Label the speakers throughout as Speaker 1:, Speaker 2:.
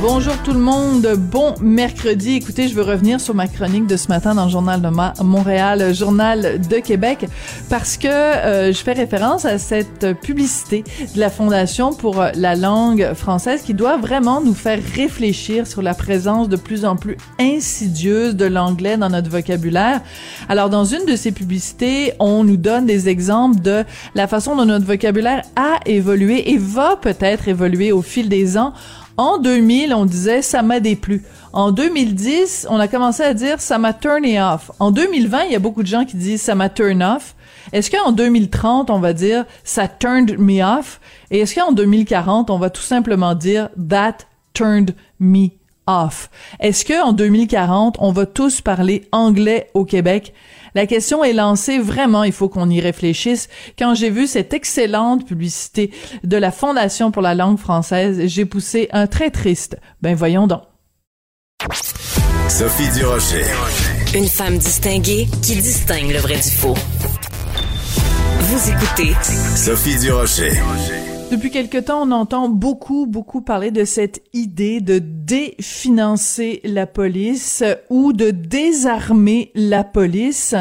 Speaker 1: Bonjour tout le monde, bon mercredi. Écoutez, je veux revenir sur ma chronique de ce matin dans le journal de Montréal, journal de Québec, parce que euh, je fais référence à cette publicité de la Fondation pour la langue française qui doit vraiment nous faire réfléchir sur la présence de plus en plus insidieuse de l'anglais dans notre vocabulaire. Alors, dans une de ces publicités, on nous donne des exemples de la façon dont notre vocabulaire a évolué et va peut-être évoluer au fil des ans en 2000, on disait ça m'a déplu. En 2010, on a commencé à dire ça m'a turné off. En 2020, il y a beaucoup de gens qui disent ça m'a turn off. Est-ce qu'en 2030, on va dire ça turned me off? Et est-ce qu'en 2040, on va tout simplement dire that turned me off? Est-ce qu'en 2040, on va tous parler anglais au Québec? La question est lancée vraiment, il faut qu'on y réfléchisse. Quand j'ai vu cette excellente publicité de la Fondation pour la langue française, j'ai poussé un très triste. Ben voyons donc.
Speaker 2: Sophie Durocher.
Speaker 3: Une femme distinguée qui distingue le vrai du faux. Vous écoutez
Speaker 2: Sophie Durocher.
Speaker 1: Depuis quelque temps, on entend beaucoup, beaucoup parler de cette idée de définancer la police ou de désarmer la police.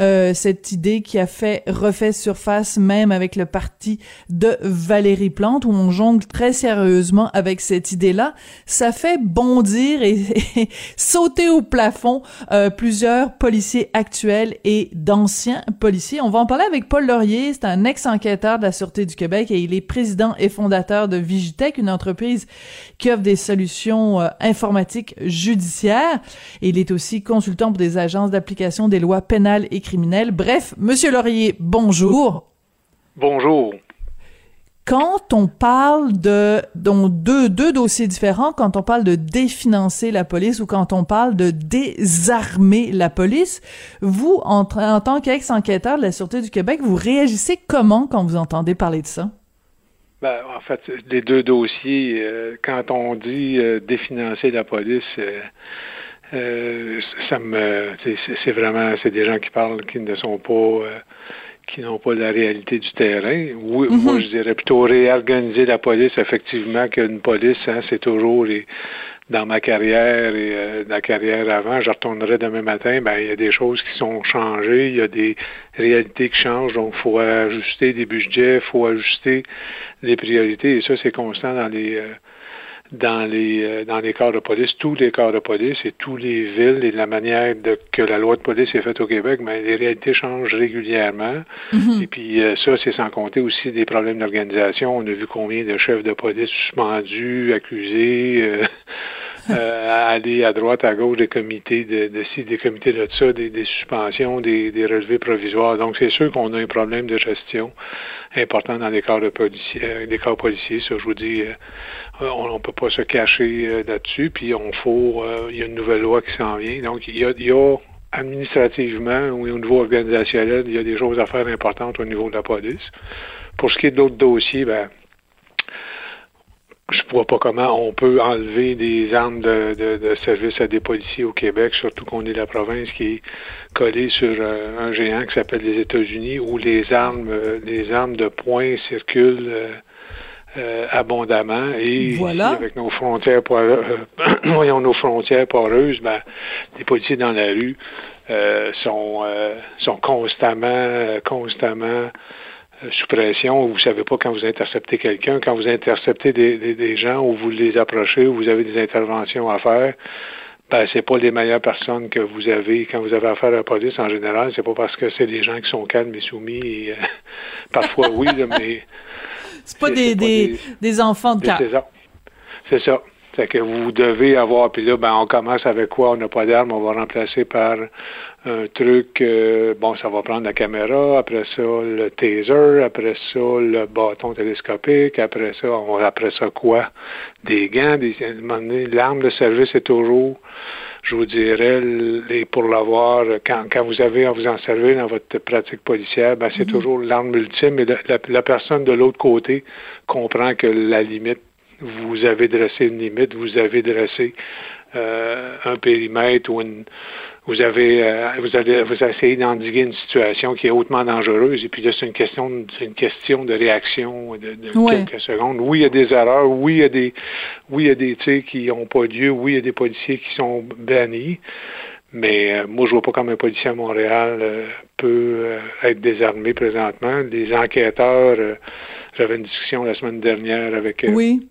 Speaker 1: Euh, cette idée qui a fait refait surface même avec le parti de Valérie Plante, où on jongle très sérieusement avec cette idée-là. Ça fait bondir et, sauter au plafond euh, plusieurs policiers actuels et d'anciens policiers. On va en parler avec Paul Laurier, c'est un ex-enquêteur de la Sûreté du Québec et il est président président et fondateur de Vigitech, une entreprise qui offre des solutions euh, informatiques judiciaires. Et il est aussi consultant pour des agences d'application des lois pénales et criminelles. Bref, Monsieur Laurier, bonjour.
Speaker 4: Bonjour
Speaker 1: quand on parle de donc deux, deux dossiers différents, quand on parle de définancer la police ou quand on parle de désarmer la police, vous, en, en tant qu'ex-enquêteur de la Sûreté du Québec, vous réagissez comment quand vous entendez parler de ça?
Speaker 4: Ben, en fait, les deux dossiers, euh, quand on dit euh, définancer la police, euh, ça me, c'est vraiment, c'est des gens qui parlent qui ne sont pas, qui n'ont pas la réalité du terrain. Oui, mm-hmm. moi je dirais plutôt réorganiser la police, effectivement, qu'une police, hein, c'est toujours les dans ma carrière et euh, la carrière avant, je retournerai demain matin, ben il y a des choses qui sont changées, il y a des réalités qui changent, donc il faut ajuster des budgets, il faut ajuster les priorités, et ça c'est constant dans les euh, dans les euh, dans les corps de police, tous les corps de police et tous les villes et la manière de, que la loi de police est faite au Québec, mais ben, les réalités changent régulièrement. Mm-hmm. Et puis ça, c'est sans compter aussi des problèmes d'organisation. On a vu combien de chefs de police suspendus, accusés. euh, aller à droite, à gauche des comités de, de ci, des comités de ça, des, des suspensions, des, des, relevés provisoires. Donc, c'est sûr qu'on a un problème de gestion important dans les corps de policiers, euh, les corps policiers. Ça, je vous dis, euh, on ne peut pas se cacher euh, là-dessus. Puis, on faut, il y a une nouvelle loi qui s'en vient. Donc, il y a, il y a administrativement ou au niveau organisationnel, il y a des choses à faire importantes au niveau de la police. Pour ce qui est d'autres dossiers, ben, je vois pas comment on peut enlever des armes de, de, service à des policiers au Québec, surtout qu'on est la province qui est collée sur euh, un géant qui s'appelle les États-Unis, où les armes, euh, les armes de poing circulent euh, abondamment. Et avec nos frontières voyons nos frontières poreuses, ben, les policiers dans la rue sont sont constamment constamment euh, sous pression, vous savez pas quand vous interceptez quelqu'un, quand vous interceptez des, des, gens ou vous les approchez ou vous avez des interventions à faire, ben c'est pas les meilleures personnes que vous avez quand vous avez affaire à la police en général. C'est pas parce que c'est des gens qui sont calmes et soumis. Et, euh, parfois oui, mais
Speaker 1: c'est pas, des, des, des, enfants de
Speaker 4: C'est ça. C'est ça. C'est que vous devez avoir, puis là, ben, on commence avec quoi? On n'a pas d'armes, on va remplacer par un truc, euh, bon, ça va prendre la caméra, après ça, le taser, après ça, le bâton télescopique, après ça, on, après ça, quoi? Des gants, des, l'arme de service est toujours je vous dirais, les, pour l'avoir, quand, quand vous avez à vous en servir dans votre pratique policière, ben, c'est mhm. toujours l'arme ultime et la, personne de l'autre côté comprend que la limite, vous avez dressé une limite, vous avez dressé euh, un périmètre ou une, vous avez, euh, vous allez, vous essayez d'endiguer une situation qui est hautement dangereuse, et puis là, c'est une question, c'est une question de réaction de, quelques secondes. Oui, il y a des erreurs, oui, il y a des, oui, il y a des tirs qui n'ont pas lieu, oui, il y a des policiers qui sont bannis. Mais euh, moi, je vois pas comme un policier à Montréal euh, peut être désarmé présentement. Les enquêteurs, j'avais une discussion la semaine dernière avec
Speaker 1: oui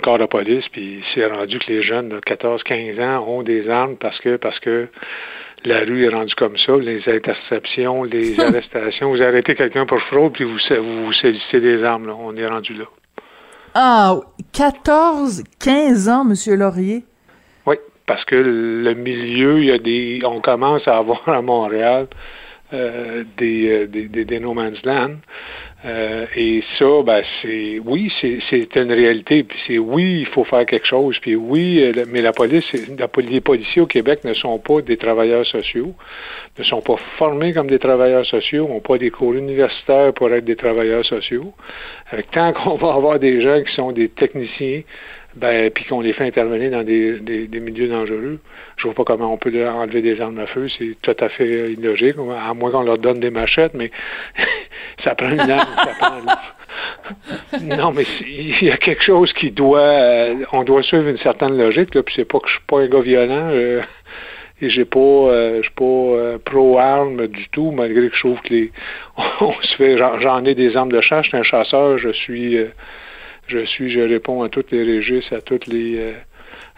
Speaker 4: corps de police, puis c'est rendu que les jeunes de 14-15 ans ont des armes parce que parce que la rue est rendue comme ça, les interceptions, les arrestations. Vous arrêtez quelqu'un pour fraude, puis vous, vous, saisissez des armes. Là. On est rendu là.
Speaker 1: Ah, 14, 15 ans, Monsieur Laurier?
Speaker 4: Oui, parce que le milieu, il y a des. On commence à avoir à Montréal euh, des, euh, des, des, des, no man's land. Euh, et ça, ben, c'est oui, c'est une réalité. Puis c'est oui, il faut faire quelque chose. Puis oui, euh, mais la police, les policiers au Québec ne sont pas des travailleurs sociaux, ne sont pas formés comme des travailleurs sociaux, n'ont pas des cours universitaires pour être des travailleurs sociaux. Tant qu'on va avoir des gens qui sont des techniciens, ben, puis qu'on les fait intervenir dans des, des, milieux dangereux, je vois pas comment on peut leur enlever des armes à feu. C'est tout à fait illogique, à moins qu'on leur donne des machettes, mais ça prend une arme, ça prend Non, mais il y a quelque chose qui doit, euh, on doit suivre une certaine logique, là, puis c'est pas que je suis pas un gars violent, euh, et j'ai pas, euh, je suis pas pro arme du tout, malgré que je trouve que les, on se fait, j'en ai des armes de chasse, je suis un chasseur, je suis je suis, je réponds à toutes les registres, à toutes les euh,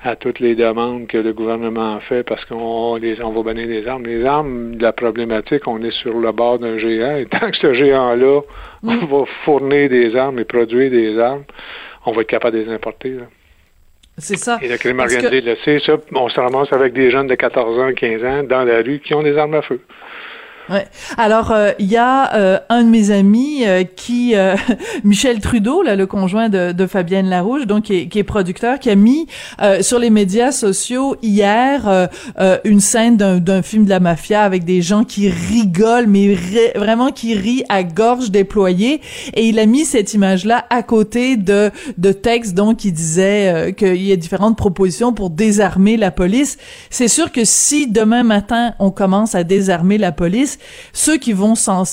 Speaker 4: à toutes les demandes que le gouvernement fait parce qu'on les on va donner des armes. Les armes, la problématique, on est sur le bord d'un géant. Et tant que ce géant-là on va fournir des armes et produire des armes, on va être capable de les importer.
Speaker 1: C'est ça.
Speaker 4: Et le crime organisé le sait, ça. On se ramasse avec des jeunes de 14 ans, 15 ans dans la rue qui ont des armes à feu.
Speaker 1: Alors il euh, y a euh, un de mes amis euh, qui Michel Trudeau là le conjoint de, de Fabienne Larouche donc qui est, qui est producteur qui a mis sur les médias sociaux hier une scène d'un film de la mafia avec des gens qui rigolent mais vraiment qui rient à gorge déployée et il a mis cette image là à côté de de textes donc qui disait qu'il y a différentes propositions pour désarmer la police. C'est sûr que si demain matin on commence à désarmer la police ceux qui vont s'en,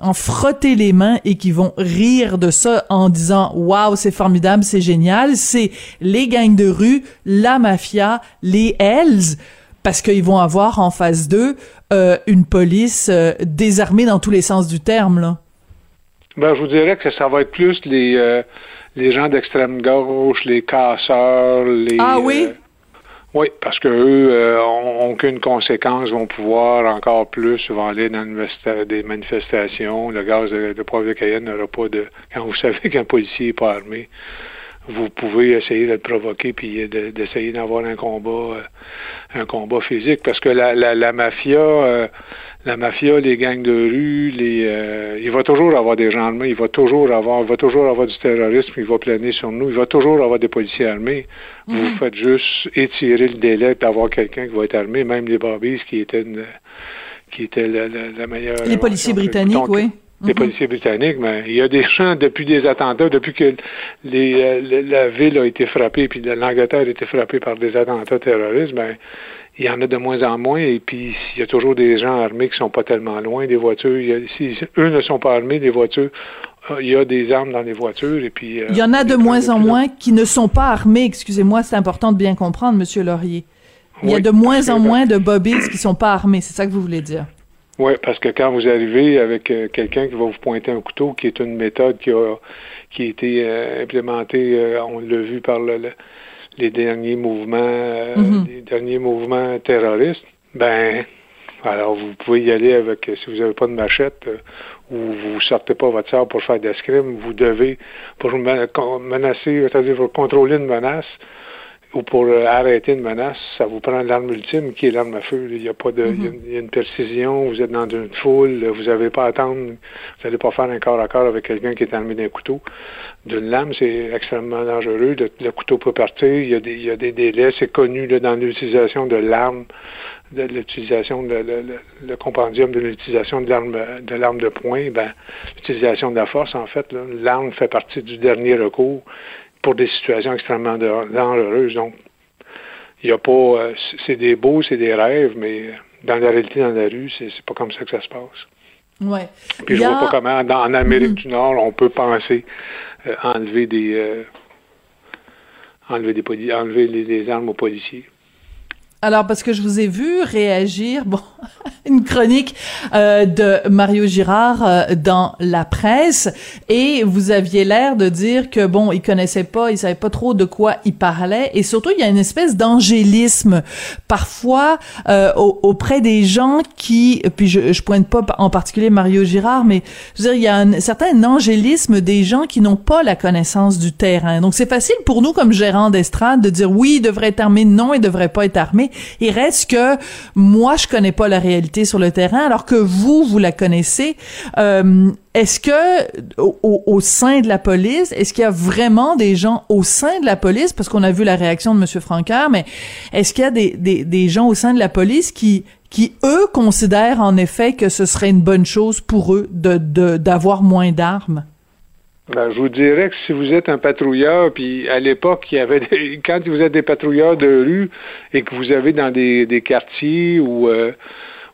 Speaker 1: en frotter les mains et qui vont rire de ça en disant waouh c'est formidable c'est génial c'est les gangs de rue la mafia les Hells parce qu'ils vont avoir en face d'eux euh, une police euh, désarmée dans tous les sens du terme là.
Speaker 4: Ben je vous dirais que ça va être plus les euh, les gens d'extrême gauche les casseurs les
Speaker 1: ah oui?
Speaker 4: Oui, parce que eux euh, ont, qu'une conséquence, vont pouvoir encore plus vont aller dans des manifestations. Le gaz de, de de Cayenne n'aura pas de. Quand vous savez qu'un policier n'est pas armé, vous pouvez essayer de le provoquer puis d'essayer d'avoir un combat euh, un combat physique parce que la, la, la mafia euh, la mafia les gangs de rue les euh, il va toujours avoir des gens armés il va toujours avoir il va toujours avoir du terrorisme il va planer sur nous il va toujours avoir des policiers armés vous mhm. faites juste étirer le délai d'avoir quelqu'un qui va être armé même les Barbies qui étaient qui était la, la, meilleure
Speaker 1: les policiers britanniques oui
Speaker 4: les mhm. policiers britanniques, mais il y a des gens depuis des attentats, depuis que les, euh, la, ville a été frappée, puis l'Angleterre a été frappée par des attentats terroristes, ben, il y en a de moins en moins, et puis il y a toujours des gens armés qui sont pas tellement loin des voitures. si eux ne sont pas armés, des voitures, euh, il y a des armes dans les voitures, et puis...
Speaker 1: Euh, il y en a de moins en moins qui ne sont pas armés, excusez-moi, c'est important de bien comprendre, Monsieur Laurier. Il y a de moins en moins de bobbies qui sont pas armés, c'est ça que vous voulez dire?
Speaker 4: Oui, parce que quand vous arrivez avec euh, quelqu'un qui va vous pointer un couteau, qui est une méthode qui a, qui a été euh, implémentée, on l'a vu par le, les derniers mouvements, mm-hmm. les derniers mouvements terroristes, ben, alors vous pouvez y aller avec, si vous n'avez pas de machette ou vous sortez pas votre sort pour faire d'escrime, vous devez, pour menacer, c'est-à-dire pour contrôler une menace, ou pour euh, arrêter une menace, ça vous prend l'arme ultime qui est l'arme à feu. Il y a pas de, il y a- il y, a une précision. Vous êtes dans une foule, vous n'avez pas à attendre. Vous n'allez pas faire un corps à corps avec quelqu'un qui est armé d'un couteau. D'une lame, c'est extrêmement dangereux. Le, le couteau peut partir. Il y a des, il y a des délais. C'est connu là, dans l'utilisation de l'arme, de l'utilisation de le, le- le compendium de l'utilisation de l'arme de l'arme de poing. Ben, l'utilisation de la force, en fait, l'arme fait partie du dernier recours pour des situations extrêmement dangereuses. Donc, il y a pas, euh, c'est des beaux, c'est des rêves, mais dans la réalité, dans la rue, c'est pas comme ça que ça se passe.
Speaker 1: Ouais.
Speaker 4: Puis je
Speaker 1: a-
Speaker 4: vois pas comment, dans- en Amérique
Speaker 1: Mhm.
Speaker 4: du Nord, on peut penser euh, enlever des euh, enlever des poli- enlever les, les armes aux policiers.
Speaker 1: Alors, parce que je vous ai vu réagir, bon, une chronique euh, de Mario Girard euh, dans la presse, et vous aviez l'air de dire que, bon, il connaissait pas, il savait pas trop de quoi il parlait, et surtout, il y a une espèce d'angélisme, parfois, euh, au- auprès des gens qui, puis je, je pointe pas en particulier Mario Girard, mais je veux dire, il y a un certain angélisme des gens qui n'ont pas la connaissance du terrain. Donc, c'est facile pour nous, comme gérants d'estrade, de dire oui, il devrait être armé, non, il devrait pas être armé. Il reste que moi, je connais pas la réalité sur le terrain, alors que vous, vous la connaissez. Euh, est-ce que au, au- sein de la police, est-ce qu'il y a vraiment des gens au sein de la police, parce qu'on a vu la réaction de Monsieur Francaire, mais est-ce qu'il y a des, des, des gens au sein de la police qui qui eux considèrent en effet que ce serait une bonne chose pour eux de- d'avoir moins d'armes?
Speaker 4: Ben, je vous dirais que si vous êtes un patrouilleur, puis à l'époque, il y avait des- quand vous êtes des patrouilleurs de rue et que vous avez dans des, des quartiers où, euh,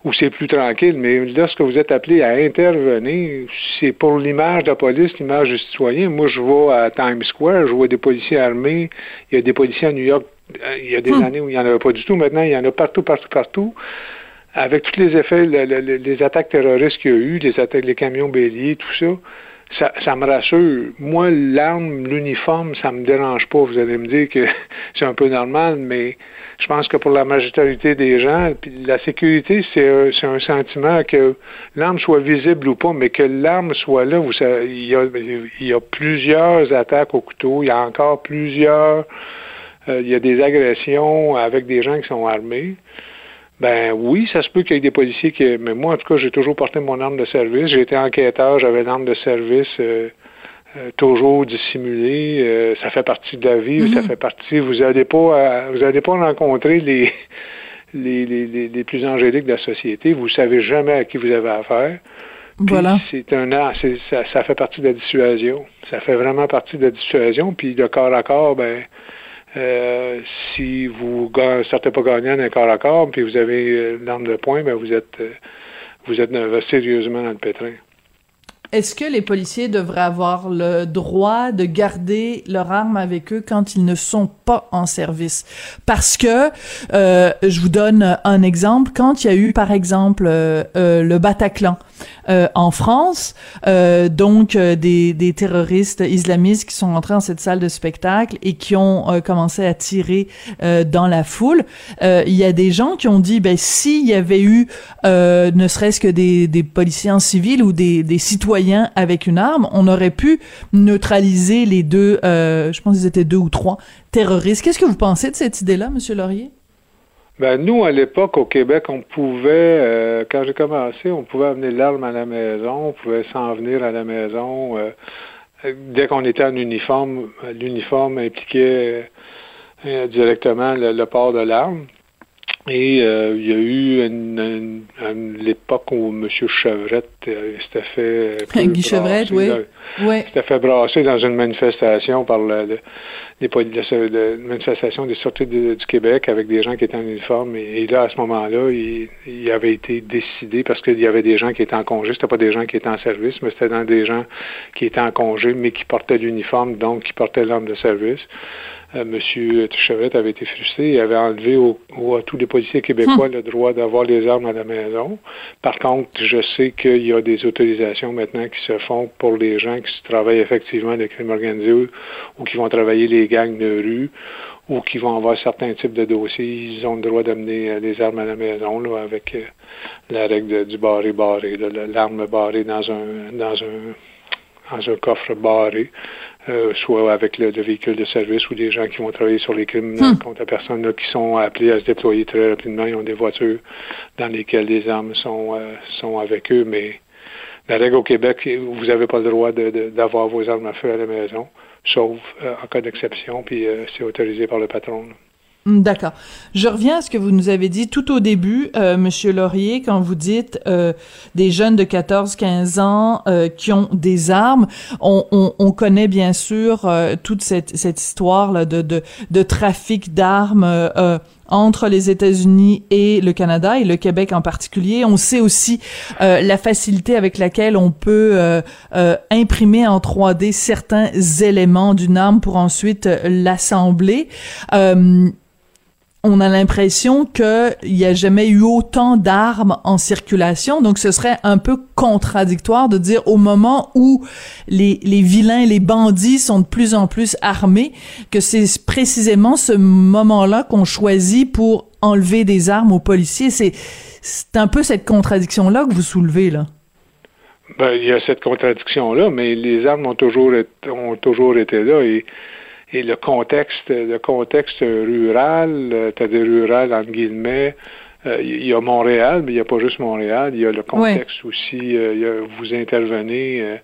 Speaker 4: où c'est plus tranquille, mais lorsque vous êtes appelé à intervenir, c'est pour l'image de la police, l'image du citoyen. Moi, je vais à Times Square, je vois des policiers armés, il y a des policiers à New York, euh, il y a des années où il n'y en avait pas du tout, maintenant il y en a partout, partout, partout. Avec tous les effets, le- le- le- les attaques terroristes qu'il y a eu, les attaques, les camions béliers, tout ça, ça, ça me rassure. Moi, l'arme, l'uniforme, ça me dérange pas. Vous allez me dire que c'est un peu normal, mais je pense que pour la majorité des gens, puis la sécurité, c'est un, un sentiment que l'arme soit visible ou pas, mais que l'arme soit là. Vous savez, il, y a, il y a plusieurs attaques au couteau, il y a encore plusieurs, euh, il y a des agressions avec des gens qui sont armés. Ben oui, ça se peut qu'il y ait des policiers qui. Mais moi, en tout cas, j'ai toujours porté mon arme de service. J'ai été enquêteur, j'avais l'arme de service euh, euh, toujours dissimulée. Euh, ça fait partie de la vie, ça fait partie. Vous n'allez pas vous allez pas rencontrer les, les, les, les, plus angéliques de la société. Vous savez jamais à qui vous avez affaire. Puis
Speaker 1: Voilà.
Speaker 4: C'est un ça, ça fait partie de la dissuasion. Ça fait vraiment partie de la dissuasion. Puis le corps à corps, ben euh, si vous ne sortez pas gagnant d'un corps à corps, puis vous avez l'arme de poing, ben vous êtes euh, vous êtes sérieusement dans le pétrin.
Speaker 1: Est-ce que les policiers devraient avoir le droit de garder leur arme avec eux quand ils ne sont pas en service? Parce que, euh, je vous donne un exemple, quand il y a eu, par exemple, le Bataclan euh, en France, euh, donc euh, des, des terroristes islamistes qui sont entrés dans cette salle de spectacle et qui ont euh, commencé à tirer euh, dans la foule, il y a des gens qui ont dit, ben s'il y avait eu ne serait-ce que des, des policiers en civil ou des, des citoyens avec une arme, on aurait pu neutraliser les deux, je pense qu'ils étaient deux ou trois terroristes. Qu'est-ce que vous pensez de cette idée-là, Monsieur Laurier?
Speaker 4: Ben, nous, à l'époque, au Québec, on pouvait, euh, quand j'ai commencé, on pouvait amener l'arme à la maison, on pouvait s'en venir à la maison. euh, dès qu'on était en uniforme, l'uniforme impliquait euh, directement le, le port de l'arme. Et euh, il y a eu une, une- une- l'époque où M. Chevrette euh, s'était fait...
Speaker 1: Guy Chevrette, oui. Oui.
Speaker 4: s'était fait brasser dans une manifestation par le- les le- le- une manifestation des sorties de- du Québec avec des gens qui étaient en uniforme. Et, et là, à ce moment-là, il, il avait été décidé parce qu'il y avait des gens qui étaient en congé. C'était pas des gens qui étaient en service, mais c'était dans des gens qui étaient en congé, mais qui portaient l'uniforme, donc qui portaient l'arme de service. Euh, Monsieur Chevrette avait été frustré. Il avait enlevé au- au- à tous les policiers québécois le droit d'avoir les armes à la maison. Par contre, je sais qu'il y a des autorisations maintenant qui se font pour les gens qui travaillent effectivement le crime organisé ou, qui vont travailler les gangs de rue ou qui vont avoir certains types de dossiers. Ils ont le droit d'amener euh, les armes à la maison là, avec euh, la règle de- du barré barré, là, le- l'arme barrée dans un dans un dans un coffre barré. Euh, soit avec le, véhicule de service ou des gens qui vont travailler sur les crimes hmm. contre la personne là, qui sont appelés à se déployer très rapidement. Ils ont des voitures dans lesquelles des armes sont, euh, sont avec eux, mais la règle au Québec, vous n'avez pas le droit d'avoir vos armes à feu à la maison, sauf euh, en cas d'exception, puis c'est autorisé par le patron.
Speaker 1: Hmm, d'accord. Je reviens à ce que vous nous avez dit tout au début, euh, Monsieur Laurier, quand vous dites euh, des jeunes de 14-15 ans euh, qui ont des armes. On, on, on connaît bien sûr euh, toute cette, cette histoire là, de, de, de trafic d'armes euh, entre les États-Unis et le Canada et le Québec en particulier. On sait aussi euh, la facilité avec laquelle on peut euh, euh, imprimer en 3D certains éléments d'une arme pour ensuite l'assembler on a l'impression qu'il n'y a jamais eu autant d'armes en circulation, donc ce serait un peu contradictoire de dire au moment où les, les vilains, les bandits sont de plus en plus armés, que c'est précisément ce moment-là qu'on choisit pour enlever des armes aux policiers. C'est, c'est un peu cette contradiction-là que vous soulevez, là.
Speaker 4: Ben, il y a cette contradiction-là, mais les armes ont toujours, ont toujours été là et le contexte, le contexte rural, c'est-à-dire rural entre guillemets, euh, il y a Montréal, mais il n'y a pas juste Montréal. Il y a le contexte aussi. Euh, vous intervenez, euh,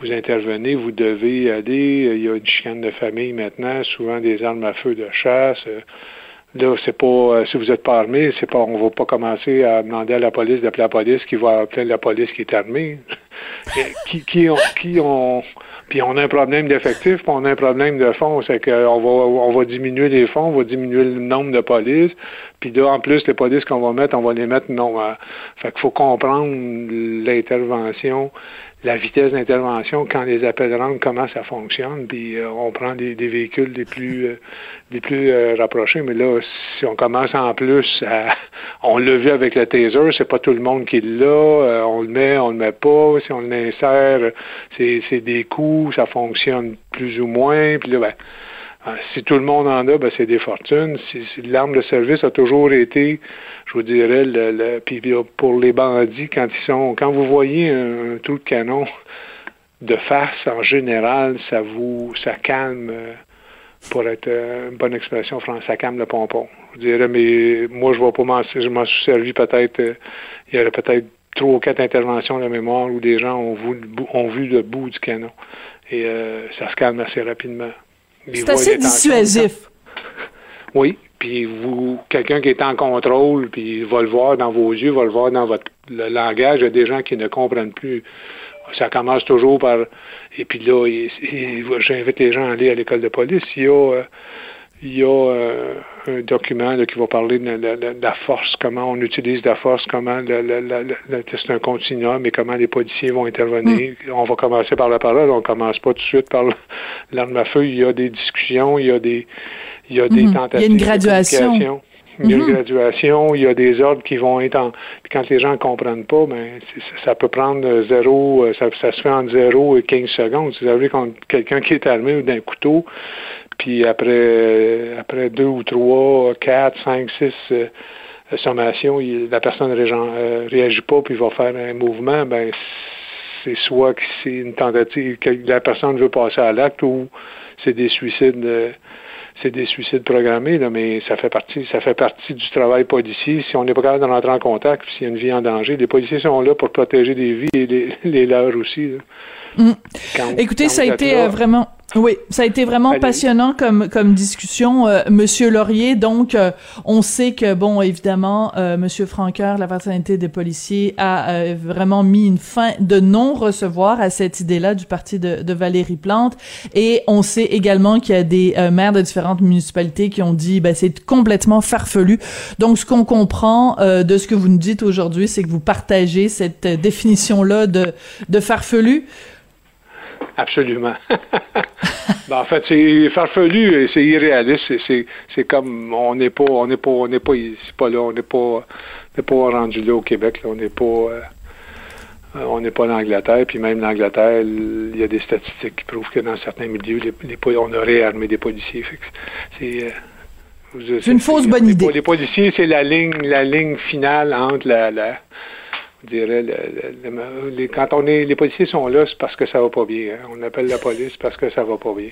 Speaker 4: vous intervenez, vous devez aller. Il y a une chicane de famille maintenant, souvent des armes à feu de chasse. Là, c'est pas si vous êtes pas armé, c'est pas on va pas commencer à demander à la police d'appeler la police qui va appeler la police qui est armée. qui, qui ont qui ont puis on a un problème d'effectifs, puis on a un problème de fonds. C'est qu'on va, on va diminuer les fonds, on va diminuer le nombre de polices. Puis là, en plus, les polices qu'on va mettre, on va les mettre non. Euh, fait qu'il faut comprendre l'intervention, la vitesse d'intervention quand les appels rentrent, comment ça fonctionne. Puis euh, on prend des, véhicules les plus euh, plus rapprochés. Mais là, si on commence en plus à, on l'a vu avec le taser, c'est pas tout le monde qui l'a. on le met, on le met pas. Si on l'insère, c'est, des coûts, ça fonctionne plus ou moins. Puis là, ben, si tout le monde en a, ben c'est des fortunes. Si, l'arme de service a toujours été, je vous dirais, le, le, puis pour les bandits, quand ils sont, quand vous voyez un, trou de canon de face, en général, ça vous, ça calme, euh, pour être euh, une bonne expression française, ça calme le pompon. Je dirais, mais moi, je vais pas m'en, je m'en suis servi peut-être, euh, il y aurait peut-être trois ou quatre interventions de mémoire où des gens ont vu, ont vu le bout du canon. Et ça se calme assez rapidement.
Speaker 1: C'est assez dissuasif.
Speaker 4: Oui, puis vous, quelqu'un qui est en contrôle, puis va le voir dans vos yeux, va le voir dans votre le langage, il y a des gens qui ne comprennent plus. Ça commence toujours par et puis là, j'invite les gens à aller à l'école de police. Il y a euh, il y a euh, un document qui va parler de, la force, comment on utilise la force, comment c'est un continuum et comment les policiers vont intervenir. Hmm. On va commencer par la parole, on commence pas tout de suite par l'arme à feu. Il y a des discussions, il y a des, il y a des tentatives.
Speaker 1: Il y a une graduation.
Speaker 4: Il y a une hmm. graduation, il y a des ordres qui vont être en. Puis quand les gens ne comprennent pas, ben ça peut prendre zéro, euh, ça, ça se fait en zéro et 15 secondes. Vous savez, quand quelqu'un qui est armé ou d'un couteau, puis après, après deux ou trois, quatre, cinq, six euh, sommations, la personne ne euh, réagit pas puis va faire un mouvement, ben c'est soit que c'est une tentative que la personne veut passer à l'acte ou c'est des suicides euh, c'est des suicides programmés, là, mais ça fait partie, ça fait partie du travail policier. Si on n'est pas capable de rentrer en contact, s'il y a une vie en danger, les policiers sont là pour protéger des vies et les, les leurs aussi.
Speaker 1: Mm. Écoutez, ça a été vraiment oui, ça a été vraiment passionnant comme comme discussion, euh, Monsieur Laurier. Donc, euh, on sait que bon, évidemment, euh, Monsieur Franqueur, la personnalité des policiers, a euh, vraiment mis une fin de non recevoir à cette idée-là du parti de, de, Valérie Plante. Et on sait également qu'il y a des maires de différentes municipalités qui ont dit, ben c'est complètement farfelu. Donc, ce qu'on comprend de ce que vous nous dites aujourd'hui, c'est que vous partagez cette définition-là de de farfelu.
Speaker 4: Absolument. ben, en fait, c'est farfelu et c'est irréaliste. C'est comme on n'est pas, on n'est pas, on n'est pas, pas là, on n'est pas, n'est pas rendu là au Québec. Là, on n'est pas, euh, on n'est pas en Angleterre. Puis même l'Angleterre, il y a des statistiques qui prouvent que dans certains milieux, les, on a réarmé des policiers.
Speaker 1: C'est euh, une fausse bonne idée.
Speaker 4: Les policiers, c'est la ligne, la ligne finale entre la, la je dirais, les, quand on est, les policiers sont là, c'est parce que ça va pas bien. Hein. On appelle la police parce que ça va pas bien.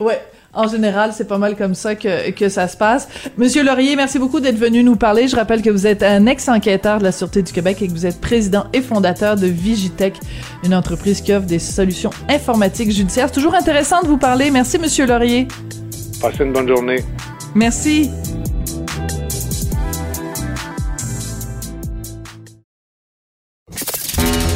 Speaker 1: Ouais, en général, c'est pas mal comme ça que, que ça se passe. Monsieur Laurier, merci beaucoup d'être venu nous parler. Je rappelle que vous êtes un ex-enquêteur de la Sûreté du Québec et que vous êtes président et fondateur de Vigitech, une entreprise qui offre des solutions informatiques judiciaires. toujours intéressant de vous parler. Merci, Monsieur Laurier.
Speaker 4: Passez une bonne journée.
Speaker 1: Merci.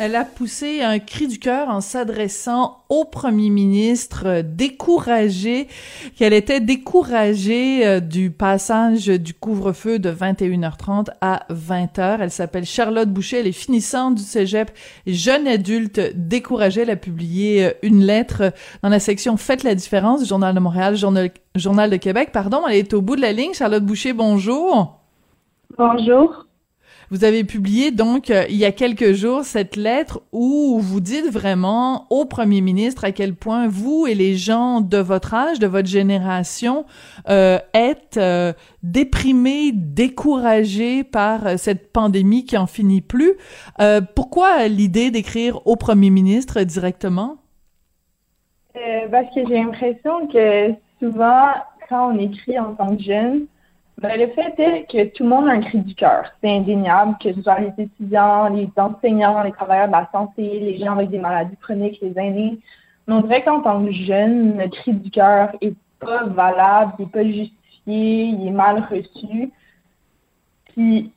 Speaker 1: Elle a poussé un cri du cœur en s'adressant au premier ministre, découragé, qu'elle était découragée euh, du passage du couvre-feu de 21h30 à 20h. Elle s'appelle Charlotte Boucher, elle est finissante du cégep, jeune adulte découragée. Elle a publié euh, une lettre dans la section Faites la différence du Journal de Montréal, Journal, Journal de Québec, pardon. Elle est au bout de la ligne. Charlotte Boucher, bonjour.
Speaker 5: Bonjour.
Speaker 1: Vous avez publié donc euh, il y a quelques jours cette lettre où vous dites vraiment au premier ministre à quel point vous et les gens de votre âge, de votre génération, euh, êtes euh, déprimés, découragés par euh, cette pandémie qui en finit plus. pourquoi l'idée d'écrire au premier ministre directement?
Speaker 5: parce que j'ai l'impression que souvent, quand on écrit en tant que jeune, ben, le fait est que tout le monde a un cri du cœur. C'est indéniable, que ce soit les étudiants, les enseignants, les travailleurs de la santé, les gens avec des maladies chroniques, les aînés. Mais on dirait qu'en tant que jeune, le cri du cœur est pas valable, il est pas justifié, il est mal reçu. Puis,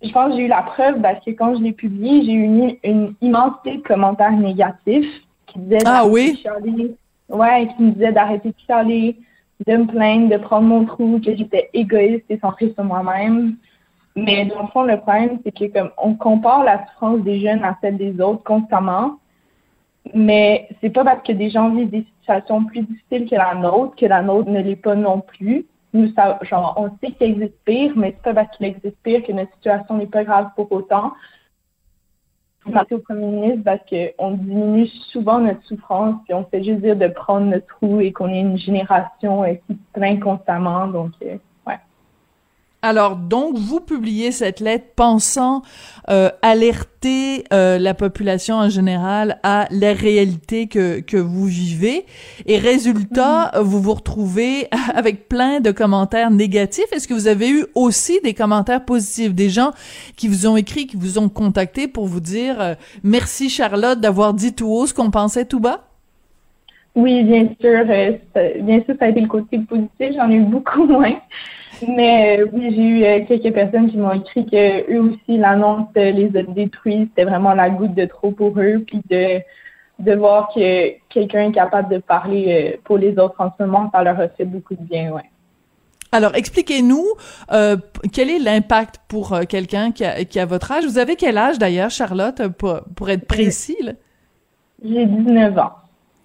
Speaker 5: je pense que j'ai eu la preuve parce que quand je l'ai publié, j'ai eu une, une, immensité de commentaires négatifs qui disaient
Speaker 1: ah, oui?
Speaker 5: ouais, qui me disaient d'arrêter de chialer, de me plaindre, de prendre mon trou, que j'étais égoïste et centrée sur moi-même. Mais dans le fond, le problème, c'est que comme on compare la souffrance des jeunes à celle des autres constamment, mais c'est pas parce que des gens vivent des situations plus difficiles que la nôtre que la nôtre ne l'est pas non plus. Nous, ça, genre, on sait qu'il existe pire, mais c'est pas parce qu'il existe pire que notre situation n'est pas grave pour autant. Merci au premier ministre parce qu'on diminue souvent notre souffrance, puis on fait juste dire de prendre notre trou et qu'on est une génération euh, qui se plaint constamment. Donc, euh.
Speaker 1: Alors, donc, vous publiez cette lettre pensant euh, alerter euh, la population en général à la réalité que, que vous vivez. Et résultat, mm-hmm. vous vous retrouvez avec plein de commentaires négatifs. Est-ce que vous avez eu aussi des commentaires positifs, des gens qui vous ont écrit, qui vous ont contacté pour vous dire euh, merci Charlotte d'avoir dit tout haut ce qu'on pensait tout bas?
Speaker 5: Oui, bien sûr. bien sûr, ça a été le côté positif. J'en ai eu beaucoup moins. Mais euh, oui, j'ai eu euh, quelques personnes qui m'ont écrit que eux aussi, l'annonce les a détruits. C'était vraiment la goutte de trop pour eux. Puis de, de voir que quelqu'un est capable de parler euh, pour les autres en ce moment, ça leur a fait beaucoup de bien, ouais.
Speaker 1: Alors, expliquez-nous quel est l'impact pour quelqu'un qui a, qui a votre âge? Vous avez quel âge d'ailleurs, Charlotte, pour, pour être précis?
Speaker 5: J'ai 19 ans.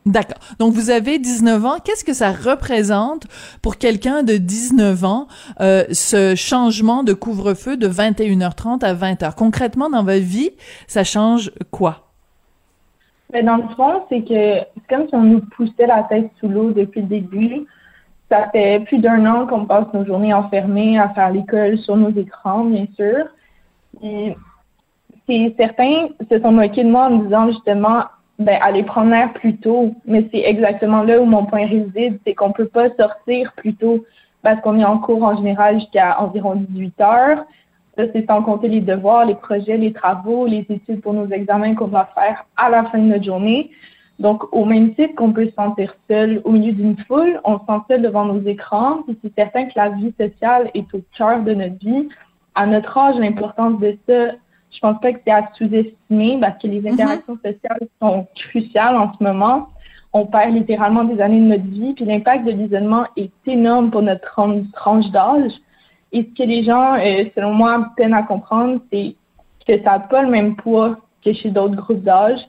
Speaker 1: D'accord. Donc vous avez 19 ans. Qu'est-ce que ça représente pour quelqu'un de 19 ans euh, ce changement de couvre-feu de 21h30 à 20h Concrètement dans votre vie, ça change quoi?
Speaker 5: Mais ben, dans le fond, c'est que c'est comme si on nous poussait la tête sous l'eau depuis le début. Ça fait plus d'un an qu'on passe nos journées enfermées à faire l'école sur nos écrans, bien sûr. Certains se sont moqués de moi en me disant justement ben, aller prendre l'air plus tôt. Mais c'est exactement là où mon point réside, c'est qu'on peut pas sortir plus tôt parce qu'on est en cours en général jusqu'à environ 18 heures. Ça, c'est sans compter les devoirs, les projets, les travaux, les études pour nos examens qu'on doit faire à la fin de notre journée. Donc, au même titre qu'on peut se sentir seul au milieu d'une foule, on se sent seul devant nos écrans. Puis c'est certain que la vie sociale est au cœur de notre vie. À notre âge, l'importance de ça je pense pas que c'est à sous-estimer parce que les mhm. interactions sociales sont cruciales en ce moment. On perd littéralement des années de notre vie, puis l'impact de l'isolement est énorme pour notre tranche d'âge. Et ce que les gens, euh, selon moi, peinent à comprendre, c'est que ça n'a pas le même poids que chez d'autres groupes d'âge.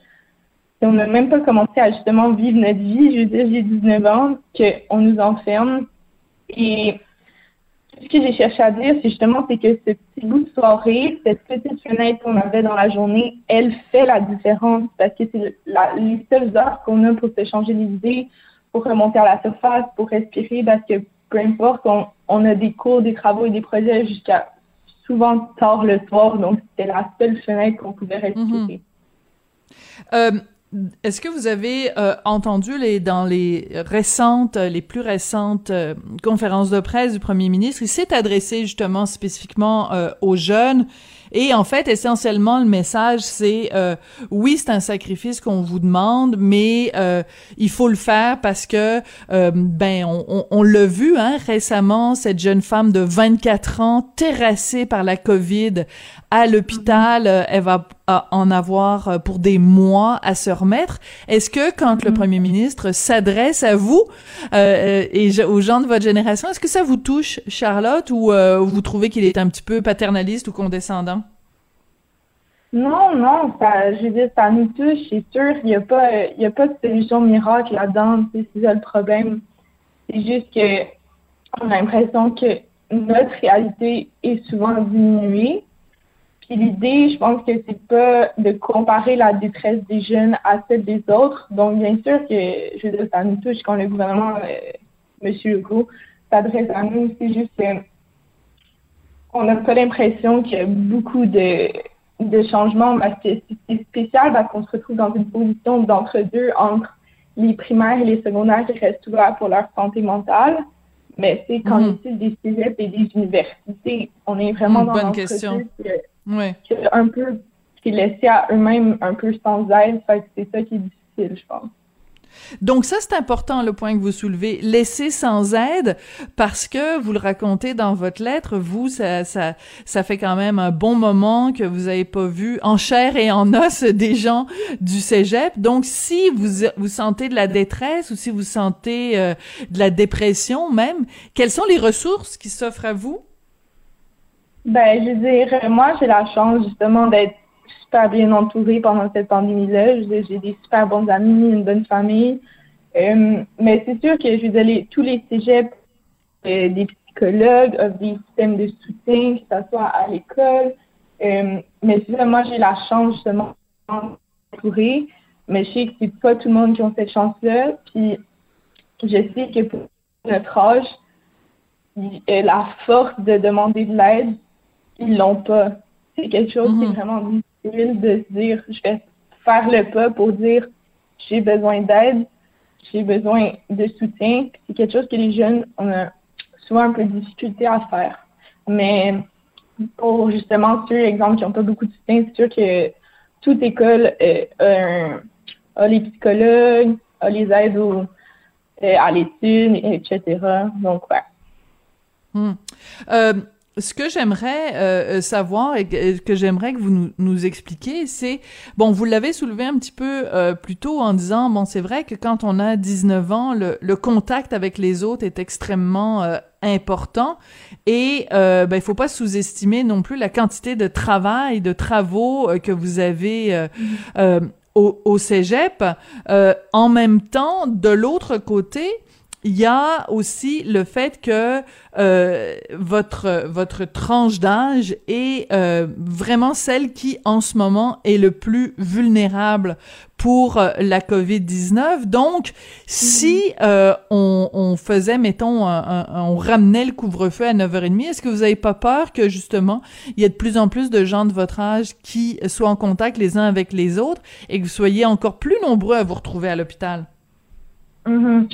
Speaker 5: On n'a même pas commencé à justement vivre notre vie. Je veux dire, j'ai 19 ans, qu'on nous enferme. Et ce que j'ai cherché à dire, c'est justement c'est que ce petit bout de soirée, cette petite fenêtre qu'on avait dans la journée, elle fait la différence parce que c'est les seules heures qu'on a pour se changer les idées, pour remonter à la surface, pour respirer, parce que peu importe, on, on a des cours, des travaux et des projets jusqu'à souvent tard le soir, donc c'était la seule fenêtre qu'on pouvait respirer.
Speaker 1: Euh, est-ce que vous avez euh, entendu les, dans les récentes, les plus récentes euh, conférences de presse du premier ministre, il s'est adressé justement spécifiquement euh, aux jeunes et en fait, essentiellement, le message, c'est euh, oui, c'est un sacrifice qu'on vous demande, mais euh, il faut le faire parce que euh, ben on, on, on l'a vu hein, récemment, cette jeune femme de 24 ans terrassée par la COVID à l'hôpital, euh, elle va en avoir euh, pour des mois à se remettre. Est-ce que quand le premier ministre s'adresse à vous euh, et aux gens de votre génération, est-ce que ça vous touche, Charlotte, ou vous trouvez qu'il est un petit peu paternaliste ou condescendant?
Speaker 5: Non, non, ça, je veux dire, ça nous touche, c'est sûr. Il n'y a pas, a pas de solution miracle là-dedans. C'est ça le problème. C'est juste que on a l'impression que notre réalité est souvent diminuée puis l'idée, je pense que c'est pas de comparer la détresse des jeunes à celle des autres. Donc, bien sûr que, je veux dire, ça nous touche quand le gouvernement, euh, M. Legault, s'adresse à nous. C'est juste qu'on n'a pas l'impression qu'il y a beaucoup de, de changements parce que c'est spécial parce qu'on se retrouve dans une position d'entre-deux entre les primaires et les secondaires qui restent ouverts pour leur santé mentale. Mais c'est qu'en mm -hmm. des cégeps et des universités, on est vraiment
Speaker 1: Une
Speaker 5: dans
Speaker 1: bonne question. Ouais.
Speaker 5: un peu qui est laissé à eux-mêmes un peu sans aide. Fait que c'est ça qui est difficile, je pense.
Speaker 1: Donc ça, c'est important le point que vous soulevez. Laisser sans aide, parce que vous le racontez dans votre lettre, vous, ça, ça, ça fait quand même un bon moment que vous avez pas vu en chair et en os des gens du cégep. Donc si vous, vous sentez de la détresse ou si vous sentez euh, de la dépression même, quelles sont les ressources qui s'offrent à vous?
Speaker 5: Ben, je veux dire, moi, j'ai la chance justement d'être super bien entourée pendant cette pandémie-là. J'ai des super bons amis, une bonne famille. Euh, mais c'est sûr que, je veux dire, tous les cégeps, euh, des psychologues, offrent des systèmes de soutien, que ce soit à l'école. Euh, mais c'est moi, j'ai la chance justement d'être entourée. Mais je sais que c'est pas tout le monde qui a cette chance-là. Puis, je sais que pour notre âge, la force de demander de l'aide, ils l'ont pas. C'est quelque chose qui est vraiment de se dire, je vais faire le pas pour dire, j'ai besoin d'aide, j'ai besoin de soutien. C'est quelque chose que les jeunes ont souvent un peu de difficulté à faire. Mais pour justement ceux, exemple, qui n'ont pas beaucoup de soutien, c'est sûr que toute école euh, a, les psychologues, a les aides euh, à l'étude, etc. Donc, ouais.
Speaker 1: Hmm. Euh, ce que j'aimerais euh, savoir et que, j'aimerais que vous nous, nous expliquiez, c'est bon, vous l'avez soulevé un petit peu euh, plus tôt en disant bon, c'est vrai que quand on a 19 ans, le, le contact avec les autres est extrêmement euh, important et euh, ben il faut pas sous-estimer non plus la quantité de travail, de travaux euh, que vous avez euh, au, au cégep. en même temps, de l'autre côté, il y a aussi le fait que euh, votre votre tranche d'âge est euh, vraiment celle qui en ce moment est le plus vulnérable pour euh, la COVID-19. Donc, si euh, on, on, faisait, mettons, un, un, on ramenait le couvre-feu à 9h30, est-ce que vous n'avez pas peur que, justement, il y ait de plus en plus de gens de votre âge qui soient en contact les uns avec les autres et que vous soyez encore plus nombreux à vous retrouver à l'hôpital?
Speaker 5: Mm-hmm.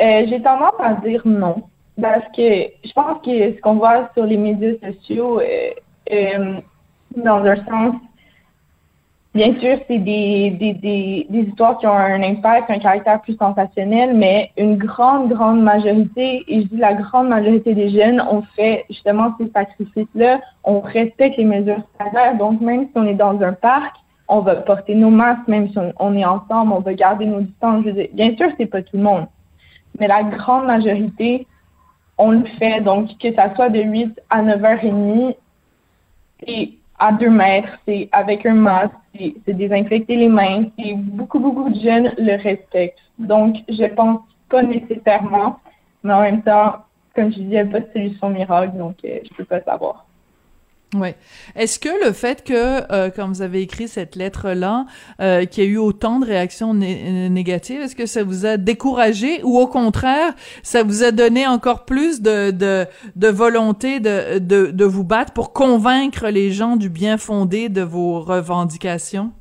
Speaker 5: Euh, j'ai tendance à dire non. Parce que je pense que ce qu'on voit sur les médias sociaux, euh, euh, dans un sens, bien sûr, c'est des, des, des, des, histoires qui ont un impact, un caractère plus sensationnel, mais une grande, grande majorité, et je dis la grande majorité des jeunes, ont fait justement ces sacrifices-là, on respecte les mesures sanitaires, donc même si on est dans un parc, on va porter nos masques, même si on, on est ensemble, on va garder nos distances. Bien sûr, c'est pas tout le monde mais la grande majorité, on le fait. Donc, que ça soit de 8 à 9h30 et à 2 mètres, c'est avec un masque, c'est désinfecter les mains. Et beaucoup, beaucoup de jeunes le respectent. Donc, je pense pas nécessairement, mais en même temps, comme je disais, pas de solution miracle, donc euh, je peux pas savoir.
Speaker 1: Oui. Est-ce que le fait que, euh, quand vous avez écrit cette lettre-là, euh, qu'il y a eu autant de réactions négatives, est-ce que ça vous a découragé ou au contraire, ça vous a donné encore plus de, de, de volonté de, de, de vous battre pour convaincre les gens du bien fondé de vos revendications?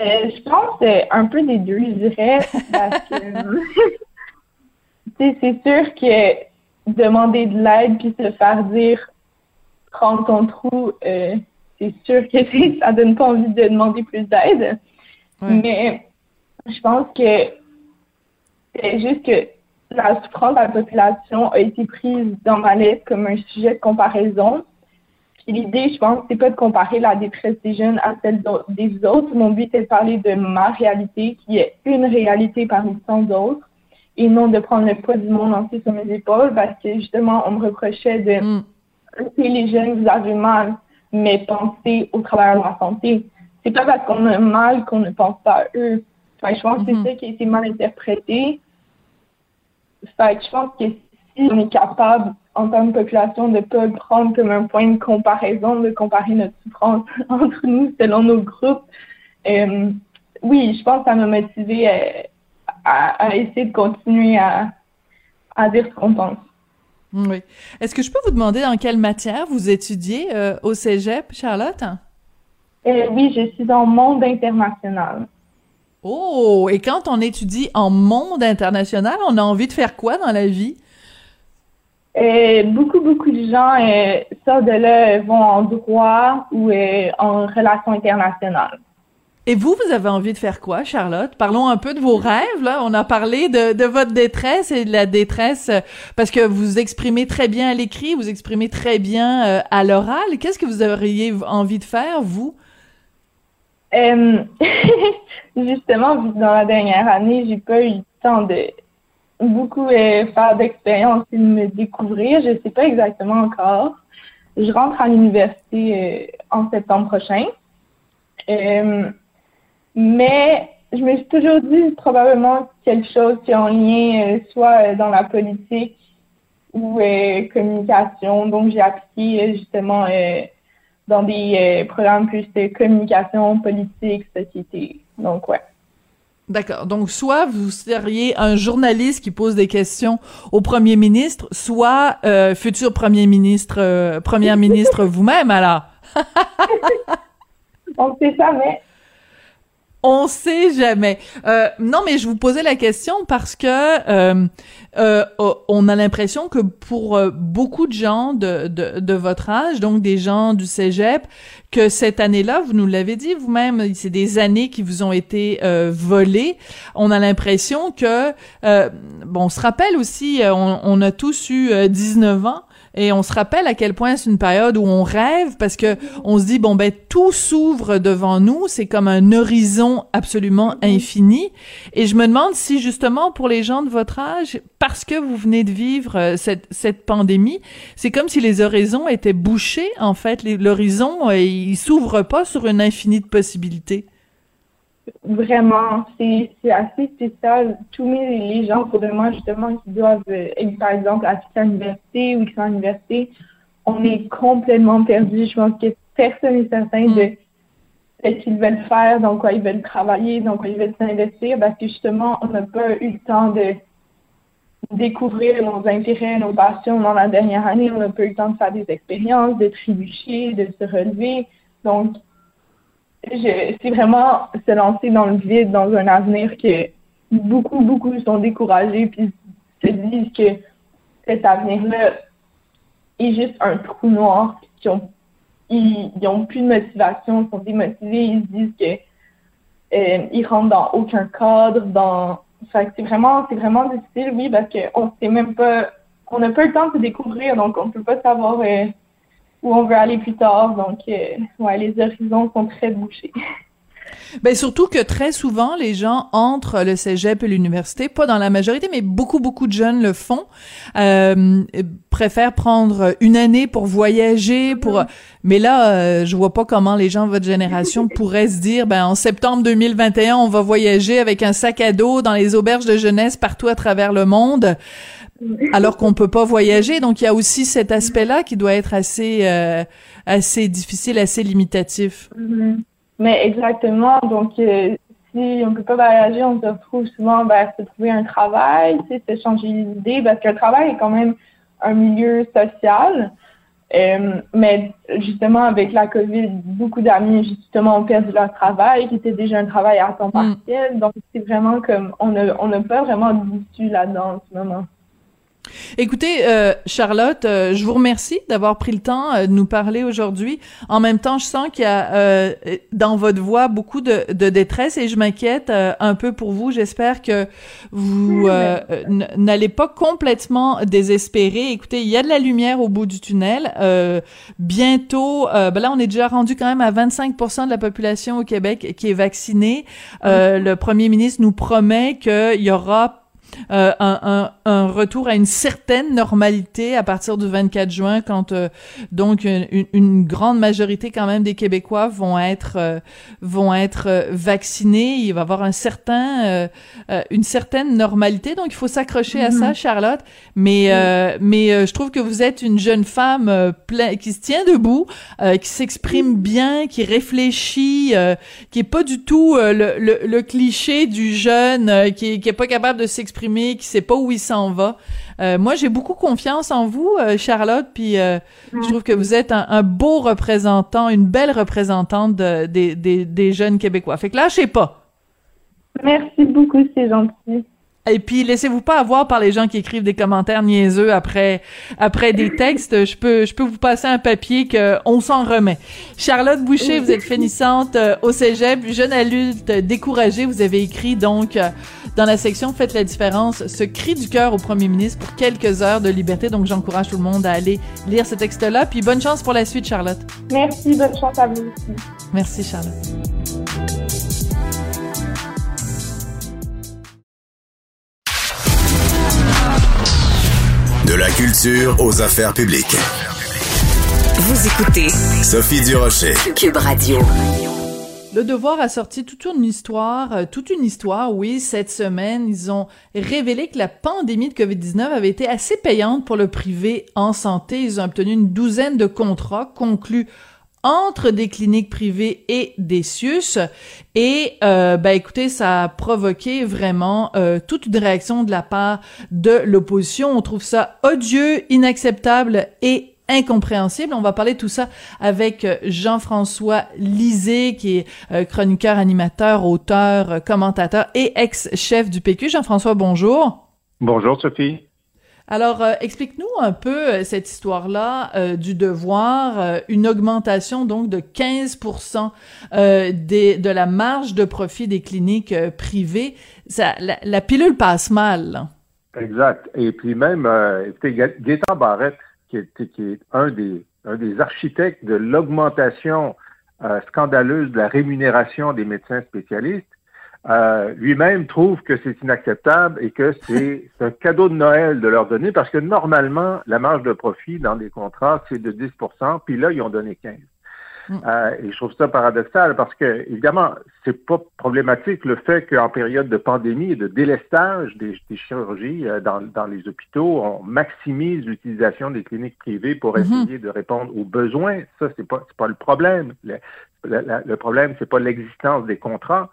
Speaker 5: Euh, je pense un peu des deux, je dirais, parce que c'est sûr que demander de l'aide puis se faire dire prendre ton trou, euh, c'est sûr que ça donne pas envie de demander plus d'aide. Mais je pense que c'est juste que la souffrance de la population a été prise dans ma lettre comme un sujet de comparaison. Puis l'idée, je pense, c'est pas de comparer la détresse des jeunes à celle des autres. Mon but est de parler de ma réalité, qui est une réalité parmi tant d'autres, et non de prendre le poids du monde entier sur mes épaules, parce que justement, on me reprochait de mm les jeunes, vous avez mal, mais pensez au travers de la santé. C'est pas parce qu'on a mal qu'on ne pense pas à eux. je pense que c'est mhm. ça qui a été mal interprété. je pense que si on est capable, en tant que population, de ne pas le prendre comme un point de comparaison, de comparer notre souffrance entre nous selon nos groupes, euh, oui, je pense que ça m'a motivé euh, à, essayer de continuer à, à dire ce qu'on pense.
Speaker 1: Oui. Est-ce que je peux vous demander dans quelle matière vous étudiez euh, au Cégep, Charlotte?
Speaker 5: Euh, oui, je suis en monde international.
Speaker 1: Oh, et quand on étudie en monde international, on a envie de faire quoi dans la vie?
Speaker 5: Euh, beaucoup, beaucoup de gens sortent de là, vont en droit ou en relations internationales.
Speaker 1: Et vous, vous avez envie de faire quoi, Charlotte? Parlons un peu de vos rêves, là. On a parlé de, votre détresse et de la détresse euh, parce que vous exprimez très bien à l'écrit, vous exprimez très bien euh, à l'oral. Qu'est-ce que vous auriez envie de faire, vous?
Speaker 5: Euh, justement, dans la dernière année, j'ai pas eu le temps de beaucoup faire d'expérience et de me découvrir. Je sais pas exactement encore. Je rentre à l'université en septembre prochain. Mais je me suis toujours dit probablement quelque chose qui est en lien euh, soit euh, dans la politique ou euh, communication. Donc j'ai appliqué justement dans des programmes plus de communication, politique, société. Donc ouais.
Speaker 1: D'accord. Donc, soit vous seriez un journaliste qui pose des questions au premier ministre, soit futur premier ministre, première ministre vous-même, alors.
Speaker 5: On sait ça, mais
Speaker 1: on sait jamais. Euh, non, mais je vous posais la question parce que euh, euh, on a l'impression que pour beaucoup de gens de, de, votre âge, donc des gens du cégep, que cette année-là, vous nous l'avez dit vous-même, c'est des années qui vous ont été volées. On a l'impression que, bon, on se rappelle aussi, on, on a tous eu 19 ans et on se rappelle à quel point c'est une période où on rêve parce que on se dit bon ben tout s'ouvre devant nous, c'est comme un horizon absolument infini. Et je me demande si justement pour les gens de votre âge, parce que vous venez de vivre euh, cette, cette pandémie, c'est comme si les horizons étaient bouchés en fait. L'horizon euh, il s'ouvre pas sur une infinie de possibilités.
Speaker 5: Vraiment, c'est assez spécial. Tous les gens pour de moi, justement, qui doivent, euh, par exemple, assister à l'université ou qui sont à l'université, on est complètement perdu. Je pense que personne n'est certain de mm. ce qu'ils veulent faire, dans quoi ils veulent travailler, dans quoi ils veulent s'investir, parce que justement, on n'a pas eu le temps de découvrir nos intérêts, nos passions dans la dernière année. On n'a pas eu le temps de faire des expériences, de trébucher, de se relever. Donc, c'est vraiment se lancer dans le vide, dans un avenir que beaucoup, beaucoup sont découragés puis se disent que cet avenir-là est juste un trou noir, qui ont, ils, ont plus de motivation, ils sont démotivés, ils se disent que euh, ils rentrent dans aucun cadre, dans c'est vraiment c'est vraiment difficile, oui, parce qu'on sait même pas on n'a pas le temps de se découvrir, donc on peut pas savoir euh, où on veut aller plus tard. Donc, euh, ouais, les horizons sont très bouchés.
Speaker 1: Ben surtout que très souvent les gens entrent le cégep et l'université, pas dans la majorité, mais beaucoup beaucoup de jeunes le font, euh, préfèrent prendre une année pour voyager, pour. Mais là, euh, je vois pas comment les gens de votre génération pourraient se dire, ben en septembre 2021, on va voyager avec un sac à dos dans les auberges de jeunesse partout à travers le monde alors qu'on peut pas voyager. Donc il y a aussi cet aspect-là qui doit être assez euh, assez difficile, assez limitatif.
Speaker 5: Mhm. Mais exactement. Donc euh, si on peut pas voyager, on se retrouve souvent vers se trouver un travail, tu sais, se changer d'idée parce que le travail est quand même un milieu social. Euh, mais justement, avec la COVID, beaucoup d'amis, justement, ont perdu leur travail, qui était déjà un travail à temps mm. partiel. Donc, c'est vraiment comme, on n'a on pas vraiment d'issue là-dedans en ce moment.
Speaker 1: Écoutez, euh, Charlotte, euh, je vous remercie d'avoir pris le temps euh, de nous parler aujourd'hui. En même temps, je sens qu'il y a dans votre voix beaucoup de, de détresse et je m'inquiète un peu pour vous. J'espère que vous n'allez pas complètement désespérer. Écoutez, il y a de la lumière au bout du tunnel. bientôt, ben là, on est déjà rendu quand même à 25% de la population au Québec qui est vaccinée. le premier ministre nous promet qu'il y aura euh, un, un, un, retour à une certaine normalité à partir du 24 juin, quand euh, donc une, une, grande majorité quand même des Québécois vont être euh, vont être vaccinés. Il va y avoir un certain une certaine normalité, donc il faut s'accrocher à ça, mm-hmm. Charlotte. Mais mais je trouve que vous êtes une jeune femme plein, qui se tient debout, qui s'exprime bien, qui réfléchit, qui est pas du tout le, le, le, cliché du jeune qui, qui est pas capable de s'exprimer qui sait pas où il s'en va. Euh, moi, j'ai beaucoup confiance en vous, euh, Charlotte, puis euh, je trouve que vous êtes un, beau représentant, une belle représentante des, des jeunes Québécois. Fait que lâchez pas.
Speaker 5: Merci beaucoup, c'est gentil.
Speaker 1: Et puis laissez-vous pas avoir par les gens qui écrivent des commentaires niaiseux après après des textes. Je peux je peux vous passer un papier que on s'en remet. Charlotte Boucher, vous êtes finissante euh, au Cégep, jeune adulte découragée. Vous avez écrit donc euh, dans la section Faites la différence ce cri du cœur au Premier ministre pour quelques heures de liberté. Donc j'encourage tout le monde à aller lire ce texte-là. Puis bonne chance pour la suite, Charlotte.
Speaker 5: Merci, bonne chance à vous aussi.
Speaker 1: Merci, Charlotte.
Speaker 2: Culture aux affaires publiques.
Speaker 3: Vous écoutez
Speaker 2: Sophie Durocher,
Speaker 3: Cube Radio.
Speaker 1: Le Devoir a sorti toute une histoire, euh, toute une histoire, oui, cette semaine. Ils ont révélé que la pandémie de COVID-19 avait été assez payante pour le privé en santé. Ils ont obtenu une douzaine de contrats conclus entre des cliniques privées et des CIUS. Et euh, ben écoutez, ça a provoqué vraiment euh, toute une réaction de la part de l'opposition. On trouve ça odieux, inacceptable et incompréhensible. On va parler de tout ça avec euh, Jean-François Lisée, qui est euh, chroniqueur, animateur, auteur, commentateur et ex-chef du PQ. Jean-François, bonjour.
Speaker 6: Bonjour, Sophie.
Speaker 1: Alors, euh, explique-nous un peu euh, cette histoire-là euh, du devoir, une augmentation donc de 15 des, de la marge de profit des cliniques privées. Ça, la, pilule passe mal.
Speaker 6: Exact. Et puis même, écoutez, Gaétan Barrette, qui est, qui est un, des, un des architectes de l'augmentation scandaleuse de la rémunération des médecins spécialistes, euh, lui-même trouve que c'est inacceptable et que c'est un cadeau de Noël de leur donner parce que normalement, la marge de profit dans les contrats, c'est de 10% puis là, ils ont donné 15 mm. euh, et je trouve ça paradoxal parce que, évidemment, c'est pas problématique le fait qu'en période de pandémie et de délestage des, chirurgies euh, dans, dans, les hôpitaux, on maximise l'utilisation des cliniques privées pour mm-hmm. essayer de répondre aux besoins. Ça, c'est pas, pas le problème. Le, le, le problème, c'est pas l'existence des contrats.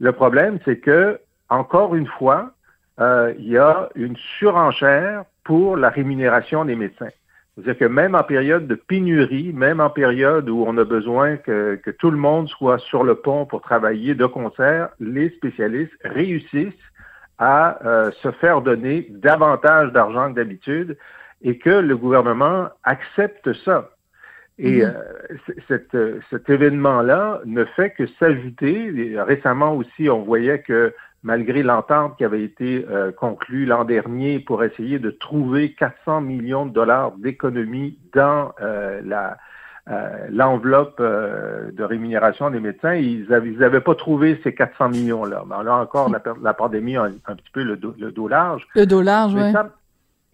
Speaker 6: Le problème, c'est que, encore une fois, euh, il y a une surenchère pour la rémunération des médecins. C'est-à-dire que même en période de pénurie, même en période où on a besoin que, tout le monde soit sur le pont pour travailler de concert, les spécialistes réussissent à euh, se faire donner davantage d'argent que d'habitude et que le gouvernement accepte ça. Et mhm. euh, cet événement-là ne fait que s'ajouter. Récemment aussi, on voyait que malgré l'entente qui avait été euh, conclue l'an dernier pour essayer de trouver 400 millions de dollars d'économies dans euh, la l'enveloppe de rémunération des médecins, ils n'avaient pas trouvé ces 400 millions-là. Mais là encore, la, pandémie a un, petit peu le dos, le dos large.
Speaker 1: Le dos large, oui.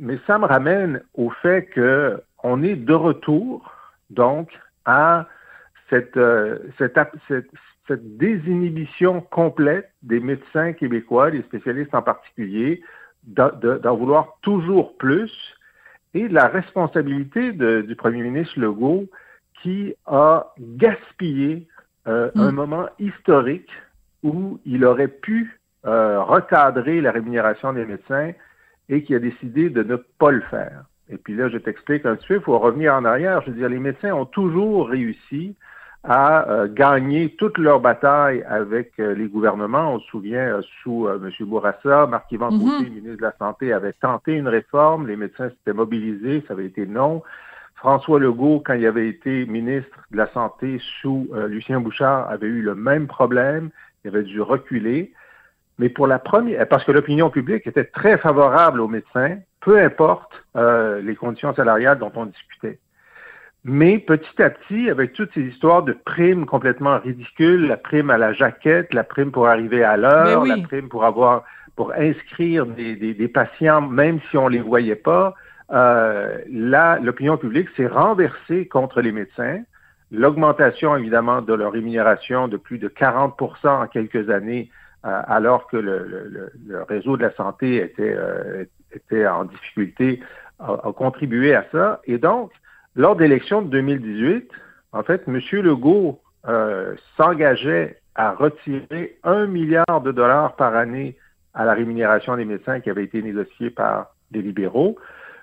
Speaker 6: Mais ça me ramène au fait que on est de retour donc à cette, euh, cette, cette, cette, désinhibition complète des médecins québécois, des spécialistes en particulier, d'en vouloir toujours plus et la responsabilité du premier ministre Legault qui a gaspillé euh, un mm. moment historique où il aurait pu euh, recadrer la rémunération des médecins et qui a décidé de ne pas le faire. Et puis là, je t'explique un petit peu, il faut revenir en arrière. Je veux dire, les médecins ont toujours réussi à euh, gagner toute leur bataille avec euh, les gouvernements. On se souvient, euh, sous M. Bourassa, Marc-Yvan mm ministre de la Santé, avait tenté une réforme. Les médecins s'étaient mobilisés, ça avait été non. François Legault, quand il avait été ministre de la Santé sous Lucien Bouchard, avait eu le même problème. Il avait dû reculer. Mais pour la première, parce que l'opinion publique était très favorable aux médecins, peu importe les conditions salariales dont on discutait. Mais petit à petit, avec toutes ces histoires de primes complètement ridicules, la prime à la jaquette, la prime pour arriver à l'heure, la prime pour avoir pour inscrire des, des, patients même si on les voyait pas, euh, là, l'opinion publique s'est renversée contre les médecins. L'augmentation, évidemment, de leur rémunération de plus de 40% en quelques années, euh, alors que le, le, réseau de la santé était, euh, était en difficulté, a, a, contribué à ça. Et donc, lors de l'élection de 2018, en fait, M. Legault euh, s'engageait à retirer un milliard de dollars par année à la rémunération des médecins qui avait été négociée par les libéraux.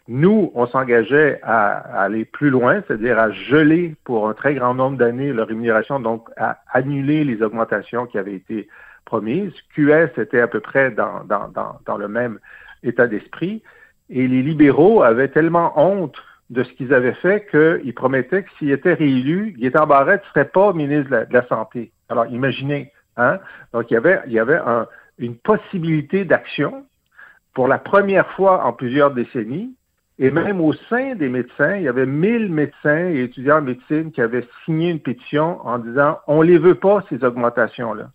Speaker 6: Nous, on s'engageait à, aller plus loin, c'est-à-dire à geler pour un très grand nombre d'années leur rémunération, donc à annuler les augmentations qui avaient été promises. QS était à peu près dans, dans, dans, dans le même état d'esprit. Et les libéraux avaient tellement honte de ce qu'ils avaient fait qu'ils promettaient que s'ils étaient réélus, Gaétan Barrette ne serait pas ministre de la, Santé. Alors, imaginez, hein? Donc, il y avait, il y avait une possibilité d'action pour la première fois en plusieurs décennies. Et même au sein des médecins, il y avait 1000 médecins et étudiants en médecine qui avaient signé une pétition en disant on les veut pas, ces augmentations-là.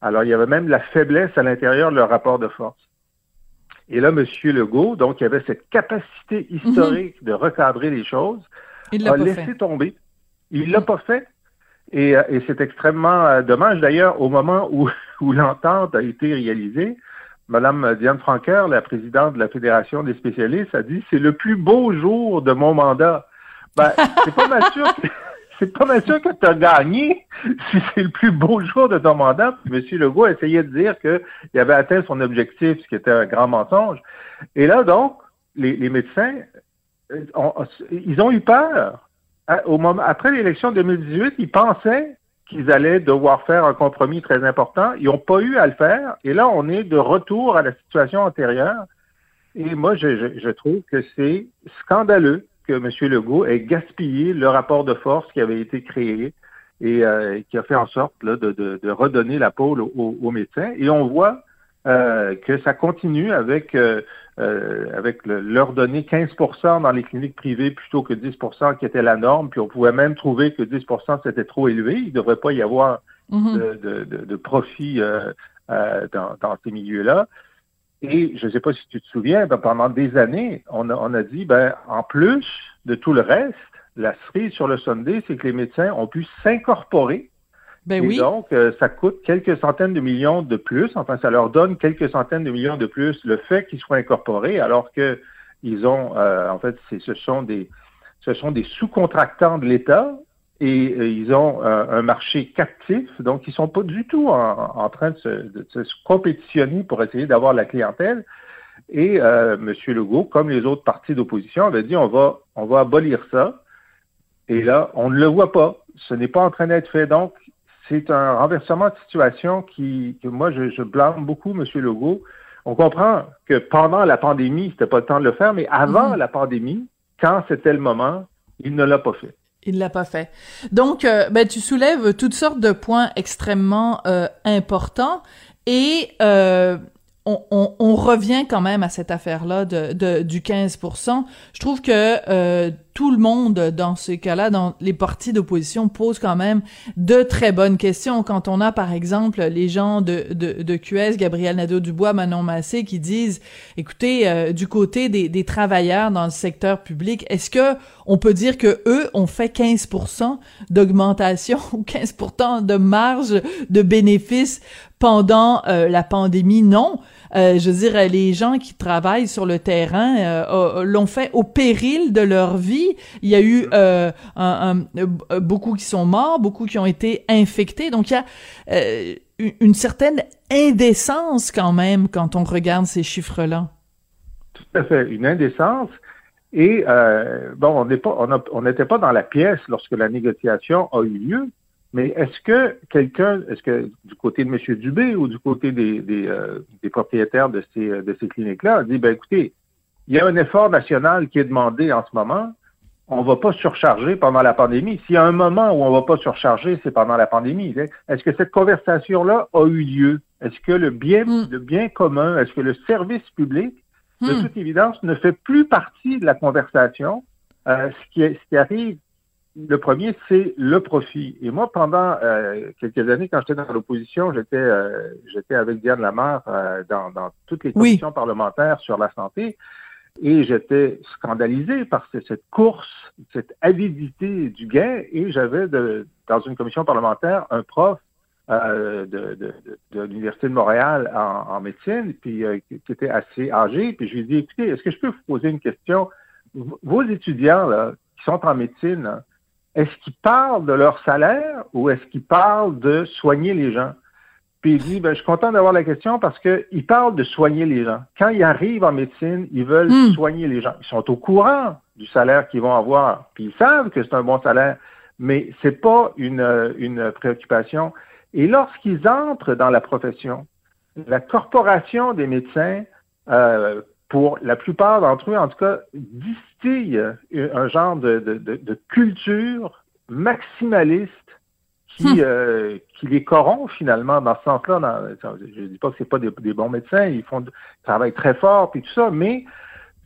Speaker 6: Alors, il y avait même la faiblesse à l'intérieur de leur rapport de force. Et là, M. Legault, donc, il avait cette capacité historique mhm. de recadrer les choses, il a laissé tomber. Il l'a pas fait. Et, euh, et c'est extrêmement euh, dommage. D'ailleurs, au moment où, où l'entente a été réalisée, Madame Diane Franqueur, la présidente de la Fédération des spécialistes, a dit c'est le plus beau jour de mon mandat. Ben, c'est pas mal sûr que c'est pas mal sûr que tu as gagné si c'est le plus beau jour de ton mandat. M. Legault essayait de dire qu'il avait atteint son objectif, ce qui était un grand mensonge. Et là, donc, les, médecins, euh, ils ont eu peur. Après l'élection de 2018, ils pensaient qu'ils allaient devoir faire un compromis très important. Ils n'ont pas eu à le faire. Et là, on est de retour à la situation antérieure. Et moi, je trouve que c'est scandaleux que M. Legault ait gaspillé le rapport de force qui avait été créé et euh, qui a fait en sorte de, redonner la pôle aux, médecins. Et on voit euh, que ça continue avec, euh, avec leur donner 15% dans les cliniques privées plutôt que 10% qui était la norme. Puis on pouvait même trouver que 10% c'était trop élevé. Il ne devrait pas y avoir mm-hmm. de, profit dans, dans, ces milieux-là. Et je ne sais pas si tu te souviens, ben, pendant des années, on a, on a dit, ben, en plus de tout le reste, la cerise sur le Sunday, c'est que les médecins ont pu s'incorporer. Ben et donc, euh, ça coûte quelques centaines de millions de plus. Enfin, ça leur donne quelques centaines de millions de plus le fait qu'ils soient incorporés, alors que ils ont, euh, en fait, ce sont des, ce sont des sous-contractants de l'État et euh, ils ont euh, un marché captif, donc ils sont pas du tout en, train de se, compétitionner pour essayer d'avoir la clientèle. Et euh, M. Legault, comme les autres partis d'opposition, avait dit on va on va abolir ça. Et là, on ne le voit pas. Ce n'est pas en train d'être fait. Donc, c'est un renversement de situation qui, que moi, je, je blâme beaucoup M. Legault. On comprend que pendant la pandémie, c'était pas le temps de le faire, mais avant mm-hmm. la pandémie, quand c'était le moment, il ne l'a pas fait.
Speaker 1: Il l'a pas fait. Donc, euh, ben, tu soulèves toutes sortes de points extrêmement euh, importants et euh, on, on, revient quand même à cette affaire-là de, de, du 15% Je trouve que tout le monde dans ce cas-là, dans les partis d'opposition, pose quand même de très bonnes questions. Quand on a, par exemple, les gens de, de, de QS, Gabriel Nadeau-Dubois, Manon Massé, qui disent, écoutez, euh, du côté des, des travailleurs dans le secteur public, est-ce que on peut dire que eux ont fait 15% d'augmentation ou 15% de marge de bénéfices pendant euh, la pandémie? Non. Euh, je veux dire, les gens qui travaillent sur le terrain euh, l'ont fait au péril de leur vie. Il y a eu euh, un, beaucoup qui sont morts, beaucoup qui ont été infectés. Donc il y a une certaine indécence quand même quand on regarde ces chiffres-là.
Speaker 6: Tout à fait, une indécence. Et bon, on n'est pas, on n'était pas dans la pièce lorsque la négociation a eu lieu. Mais est-ce que quelqu'un, est-ce que du côté de M. Dubé ou du côté des, des, euh, des propriétaires de ces, de ces cliniques-là, a dit, ben écoutez, il y a un effort national qui est demandé en ce moment, on ne va pas surcharger pendant la pandémie. S'il y a un moment où on ne va pas surcharger, c'est pendant la pandémie. Est-ce que cette conversation-là a eu lieu? Est-ce que le bien, hmm. le bien commun, est-ce que le service public, de hmm. toute évidence, ne fait plus partie de la conversation? Euh, ce, qui, ce qui arrive le premier, c'est le profit. Et moi, pendant euh, quelques années, quand j'étais dans l'opposition, j'étais euh, j'étais avec Diane Lamar euh, dans, dans, toutes les commissions parlementaires sur la santé. Et j'étais scandalisé par cette course, cette avidité du gain. Et j'avais dans une commission parlementaire un prof de, de, de, l'Université de Montréal en, en médecine, puis qui était assez âgé. Puis je lui ai dit, écoutez, est-ce que je peux vous poser une question? Vos étudiants là, qui sont en médecine, est-ce qu'ils parlent de leur salaire ou est-ce qu'ils parlent de soigner les gens? Puis il dit, ben, je suis content d'avoir la question parce qu'ils parlent de soigner les gens. Quand ils arrivent en médecine, ils veulent hmm. soigner les gens. Ils sont au courant du salaire qu'ils vont avoir, puis ils savent que c'est un bon salaire, mais c'est pas une, une préoccupation. Et lorsqu'ils entrent dans la profession, la corporation des médecins euh, pour la plupart d'entre eux, en tout cas, distillent un genre de, de, culture maximaliste qui, hmm. euh, qui les corrompt finalement dans ce sens-là. Je ne dis pas que c'est pas des, bons médecins, ils font travaillent très fort puis tout ça, mais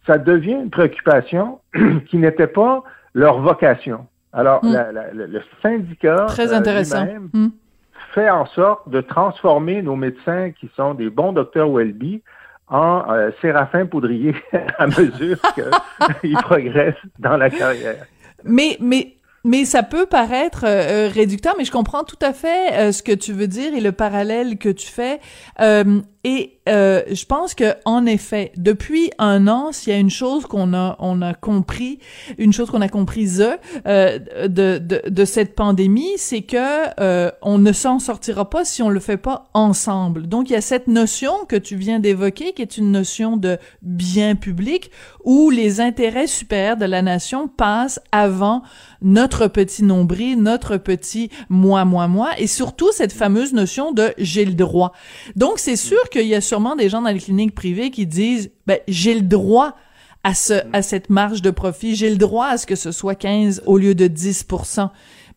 Speaker 6: ça devient une préoccupation qui n'était pas leur vocation. Alors, hmm. le syndicat
Speaker 1: Très euh. Hmm.
Speaker 6: fait en sorte de transformer nos médecins qui sont des bons docteurs Welby en euh, Séraphin Poudrier à mesure qu'il progresse dans la carrière.
Speaker 1: Mais, mais mais ça peut paraître euh, réducteur, mais je comprends tout à fait euh, ce que tu veux dire et le parallèle que tu fais. Euh, et euh, je pense que en effet, depuis un an, s'il y a une chose qu'on a on a compris, une chose qu'on a comprise euh, de, de, de cette pandémie, c'est que euh, on ne s'en sortira pas si on le fait pas ensemble. Donc il y a cette notion que tu viens d'évoquer, qui est une notion de bien public, où les intérêts supérieurs de la nation passent avant notre petit nombril, notre petit moi, moi, moi, et surtout cette fameuse notion de j'ai le droit. Donc c'est sûr qu'il y a sûrement des gens dans les cliniques privées qui disent, ben, j'ai le droit à ce, à cette marge de profit, j'ai le droit à ce que ce soit 15 au lieu de 10%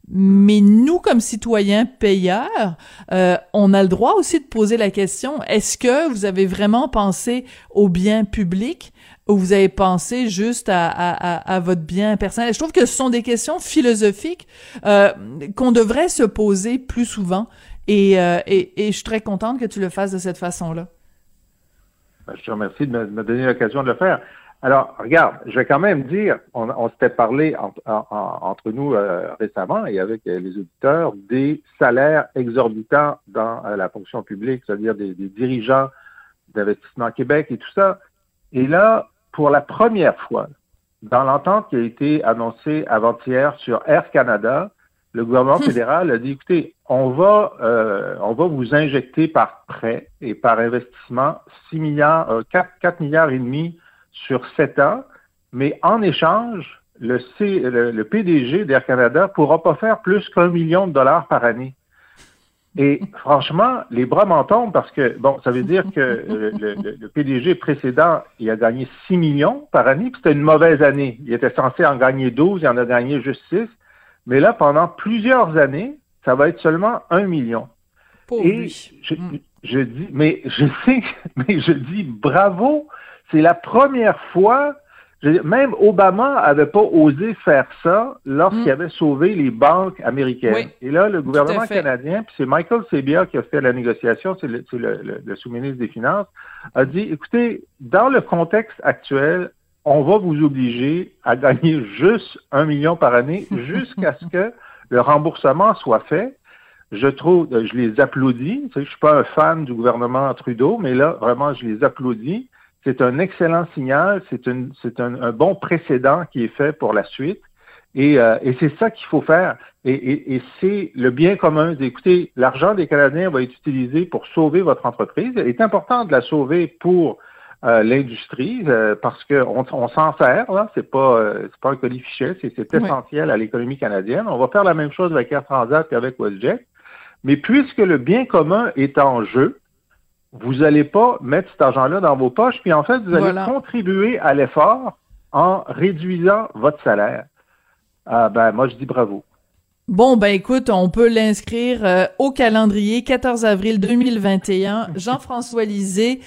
Speaker 1: mais nous, comme citoyens payeurs, euh, on a le droit aussi de poser la question, est-ce que vous avez vraiment pensé au bien public ou vous avez pensé juste à, à, votre bien personnel? Je trouve que ce sont des questions philosophiques euh, qu'on devrait se poser plus souvent euh, et, je suis très contente que tu le fasses de cette façon-là.
Speaker 6: Ben, je te remercie de me, donner l'occasion de le faire. Alors, regarde, je vais quand même dire, on, s'était parlé entre nous euh, récemment et avec euh, les auditeurs des salaires exorbitants dans la fonction publique, c'est-à-dire des, des, dirigeants d'investissement Québec et tout ça. Et là, pour la première fois, dans l'entente qui a été annoncée avant-hier sur Air Canada, le gouvernement fédéral a dit, écoutez, on va, euh, on va vous injecter par prêt et par investissement 6 milliards, euh, 4, 4 milliards et demi sur 7 ans, mais en échange, le, C, le, PDG d'Air Canada pourra pas faire plus qu'un million de dollars par année. Et franchement, les bras m'en tombent parce que, bon, ça veut dire que le, le, PDG précédent, il a gagné 6 millions par année, puis c'était une mauvaise année. Il était censé en gagner 12, il en a gagné juste 6. Mais là, pendant plusieurs années, ça va être seulement un million. Et je, hmm. je, dis, mais je sais, mais je dis bravo, c'est la première fois même Obama avait pas osé faire ça lorsqu'il
Speaker 1: Mm.
Speaker 6: avait sauvé les banques américaines.
Speaker 1: Oui,
Speaker 6: Et là, le gouvernement canadien, puis c'est Michael Sebia qui a fait la négociation, c'est le, c'est le- le- le sous-ministre des Finances, a dit, écoutez, dans le contexte actuel, on va vous obliger à gagner juste un million par année jusqu'à ce que le remboursement soit fait. Je trouve, je les applaudis. Tu sais, je suis pas un fan du gouvernement Trudeau, mais là, vraiment, je les applaudis. C'est un excellent signal, c'est un, un bon précédent qui est fait pour la suite. Et, euh, et c'est ça qu'il faut faire. Et, et- et c'est le bien commun. Écoutez, l'argent des Canadiens va être utilisé pour sauver votre entreprise. Il est important de la sauver pour euh, l'industrie euh, parce qu'on on s'en sert. Là, c'est pas euh, c'est pas un colis fichet, c'est
Speaker 1: Oui.
Speaker 6: essentiel à l'économie canadienne. On va faire la même chose avec Air Transat et avec WestJet. Mais puisque le bien commun est en jeu, vous n'allez pas mettre cet argent-là dans vos poches, puis en fait, vous allez
Speaker 1: Voilà.
Speaker 6: contribuer à l'effort en réduisant votre salaire. Ah ben, moi, je dis bravo.
Speaker 1: Bon, ben écoute, on peut l'inscrire euh, au calendrier 14 avril 2021. Jean-François Lisée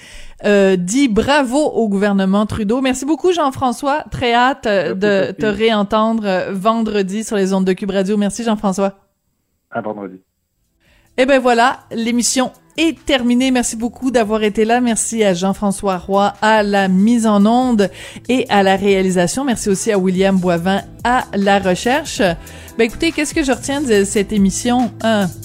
Speaker 1: euh, dit bravo au gouvernement Trudeau. Merci beaucoup, Jean-François. Très hâte euh, de te réentendre vendredi sur les ondes de Cube Radio. Merci, Jean-François.
Speaker 6: À vendredi.
Speaker 1: Eh ben voilà, l'émission est terminée. Merci beaucoup d'avoir été là. Merci à Jean-François Roy à la mise en onde et à la réalisation. Merci aussi à William Boivin à la recherche. Ben écoutez, qu'est-ce que je retiens de cette émission?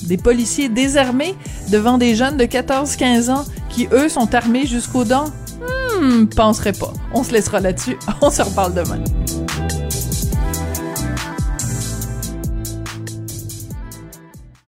Speaker 1: Des policiers désarmés devant des jeunes de 14-15 ans qui, eux, sont armés jusqu'aux dents? Hmm, penserais pas. On se laissera là-dessus. On se reparle demain.